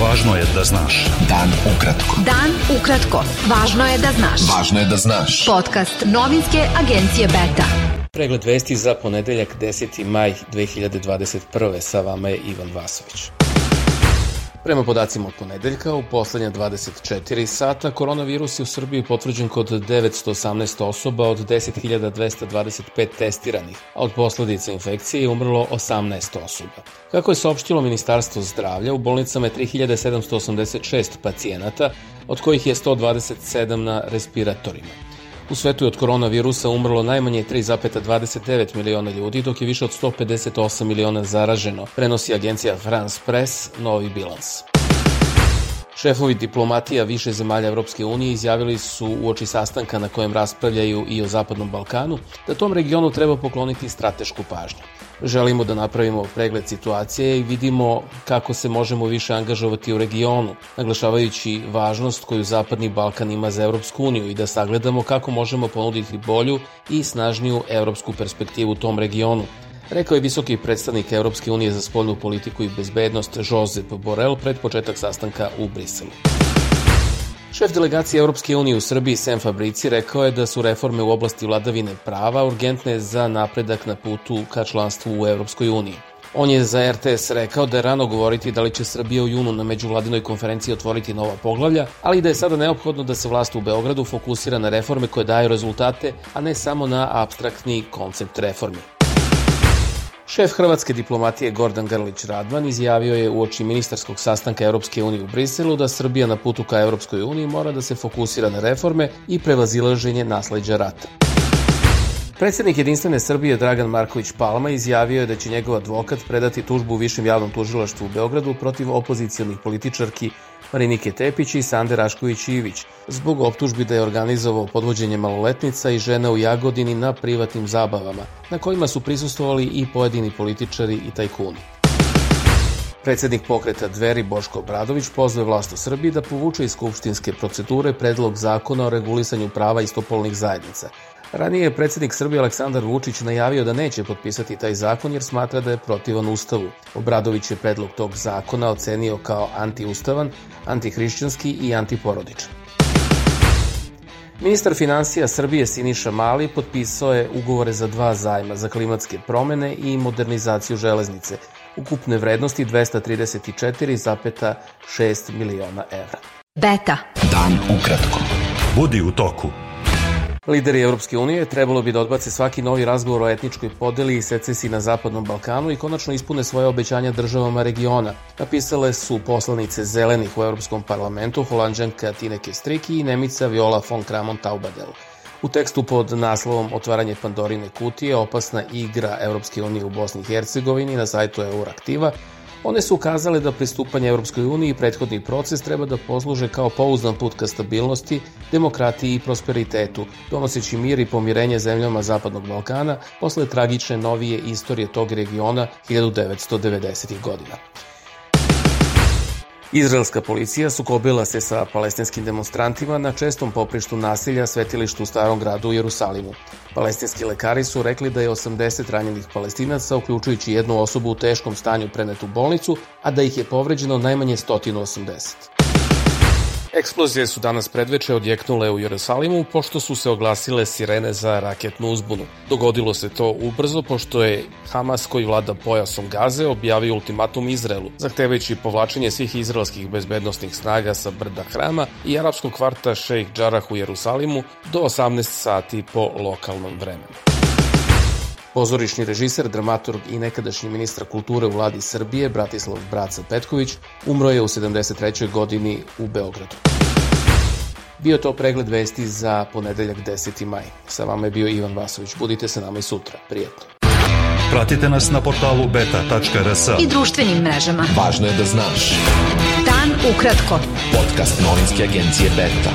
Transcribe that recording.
Važno je da znaš. Dan ukratko. Dan ukratko. Važno je da znaš. Važno je da znaš. Podcast novinske agencije Beta. Pregled vesti za ponedeljak 10. maj 2021. Sa vama je Ivan Vasović. Prema podacima od ponedeljka, u poslednja 24 sata koronavirus je u Srbiji potvrđen kod 918 osoba od 10.225 testiranih, a od posledica infekcije je umrlo 18 osoba. Kako je saopštilo Ministarstvo zdravlja, u bolnicama je 3786 pacijenata, od kojih je 127 na respiratorima. U svetu je od koronavirusa umrlo najmanje 3,29 miliona ljudi, dok je više od 158 miliona zaraženo, prenosi agencija France Press novi bilans. Šefovi diplomatija više zemalja Evropske unije izjavili su u oči sastanka na kojem raspravljaju i o Zapadnom Balkanu da tom regionu treba pokloniti stratešku pažnju. Želimo da napravimo pregled situacije i vidimo kako se možemo više angažovati u regionu, naglašavajući važnost koju Zapadni Balkan ima za Evropsku uniju i da sagledamo kako možemo ponuditi bolju i snažniju evropsku perspektivu tom regionu, rekao je visoki predstavnik Evropske unije za spoljnu politiku i bezbednost Josep Borrell pred početak sastanka u Briselu. Šef delegacije Evropske unije u Srbiji Sam Fabrici rekao je da su reforme u oblasti vladavine prava urgentne za napredak na putu ka članstvu u Evropskoj uniji. On je za RTS rekao da je rano govoriti da li će Srbija u junu na međuvladinoj konferenciji otvoriti nova poglavlja, ali da je sada neophodno da se vlast u Beogradu fokusira na reforme koje daju rezultate, a ne samo na abstraktni koncept reformi. Šef hrvatske diplomatije Gordan Grlić Radman izjavio je u oči ministarskog sastanka Europske unije u Briselu da Srbija na putu ka Europskoj uniji mora da se fokusira na reforme i prevazilaženje nasleđa rata. Predsednik Jedinstvene Srbije Dragan Marković Palma izjavio je da će njegov advokat predati tužbu u Višem javnom tužilaštvu u Beogradu protiv opozicijalnih političarki Marinike Tepić i Sande Rašković-Ivić zbog optužbi da je organizovao podvođenje maloletnica i žena u Jagodini na privatnim zabavama, na kojima su prisustovali i pojedini političari i tajkuni. Predsednik pokreta Dveri Boško Obradović pozove vlast u Srbiji da povuče iz skupštinske procedure predlog zakona o regulisanju prava istopolnih zajednica – Ranije je predsednik Srbije Aleksandar Vučić najavio da neće potpisati taj zakon jer smatra da je protivan Ustavu. Obradović je predlog tog zakona ocenio kao antiustavan, antihrišćanski i antiporodičan. Ministar financija Srbije Siniša Mali potpisao je ugovore za dva zajma za klimatske promene i modernizaciju železnice, ukupne vrednosti 234,6 miliona evra. Beta. Dan ukratko. Budi u toku. Lideri Europske unije trebalo bi da odbace svaki novi razgovor o etničkoj podeli i secesiji na Zapadnom Balkanu i konačno ispune svoje obećanja državama regiona. Napisale su poslanice zelenih u Europskom parlamentu Holandžanka Tineke Striki i Nemica Viola von Kramon Taubadel. U tekstu pod naslovom Otvaranje Pandorine kutije, opasna igra Europske unije u Bosni i Hercegovini na sajtu Euraktiva, One su ukazale da pristupanje Evropskoj uniji prethodni proces treba da posluže kao pouzdan put ka stabilnosti, demokratiji i prosperitetu, donoseći mir i pomirenje zemljama Zapadnog Balkana posle tragične novije istorije tog regiona 1990. godina. Izraelska policija sukobila se sa palestinskim demonstrantima na čestom poprištu nasilja svetilištu u starom gradu u Jerusalimu. Palestinski lekari su rekli da je 80 ranjenih palestinaca, uključujući jednu osobu u teškom stanju prenet u bolnicu, a da ih je povređeno najmanje 180. Eksplozije su danas predveče odjeknule u Jerusalimu pošto su se oglasile sirene za raketnu uzbunu. Dogodilo se to ubrzo pošto je Hamas koji vlada pojasom Gaze objavio ultimatum Izraelu, zahtevajući povlačenje svih izraelskih bezbednostnih snaga sa brda Hrama i arapskog kvarta Sheikh Jarrah u Jerusalimu do 18 sati po lokalnom vremenu. Pozorišni režiser, dramaturg i nekadašnji ministar kulture u vladi Srbije, Bratislav Braca Petković, umro je u 73. godini u Beogradu. Bio to pregled vesti za ponedeljak 10. maj. Sa vama je bio Ivan Vasović. Budite sa nama i sutra. Prijetno. Pratite nas na portalu beta.rs I društvenim mrežama. Važno je da znaš. Dan ukratko. Podcast novinske agencije Beta.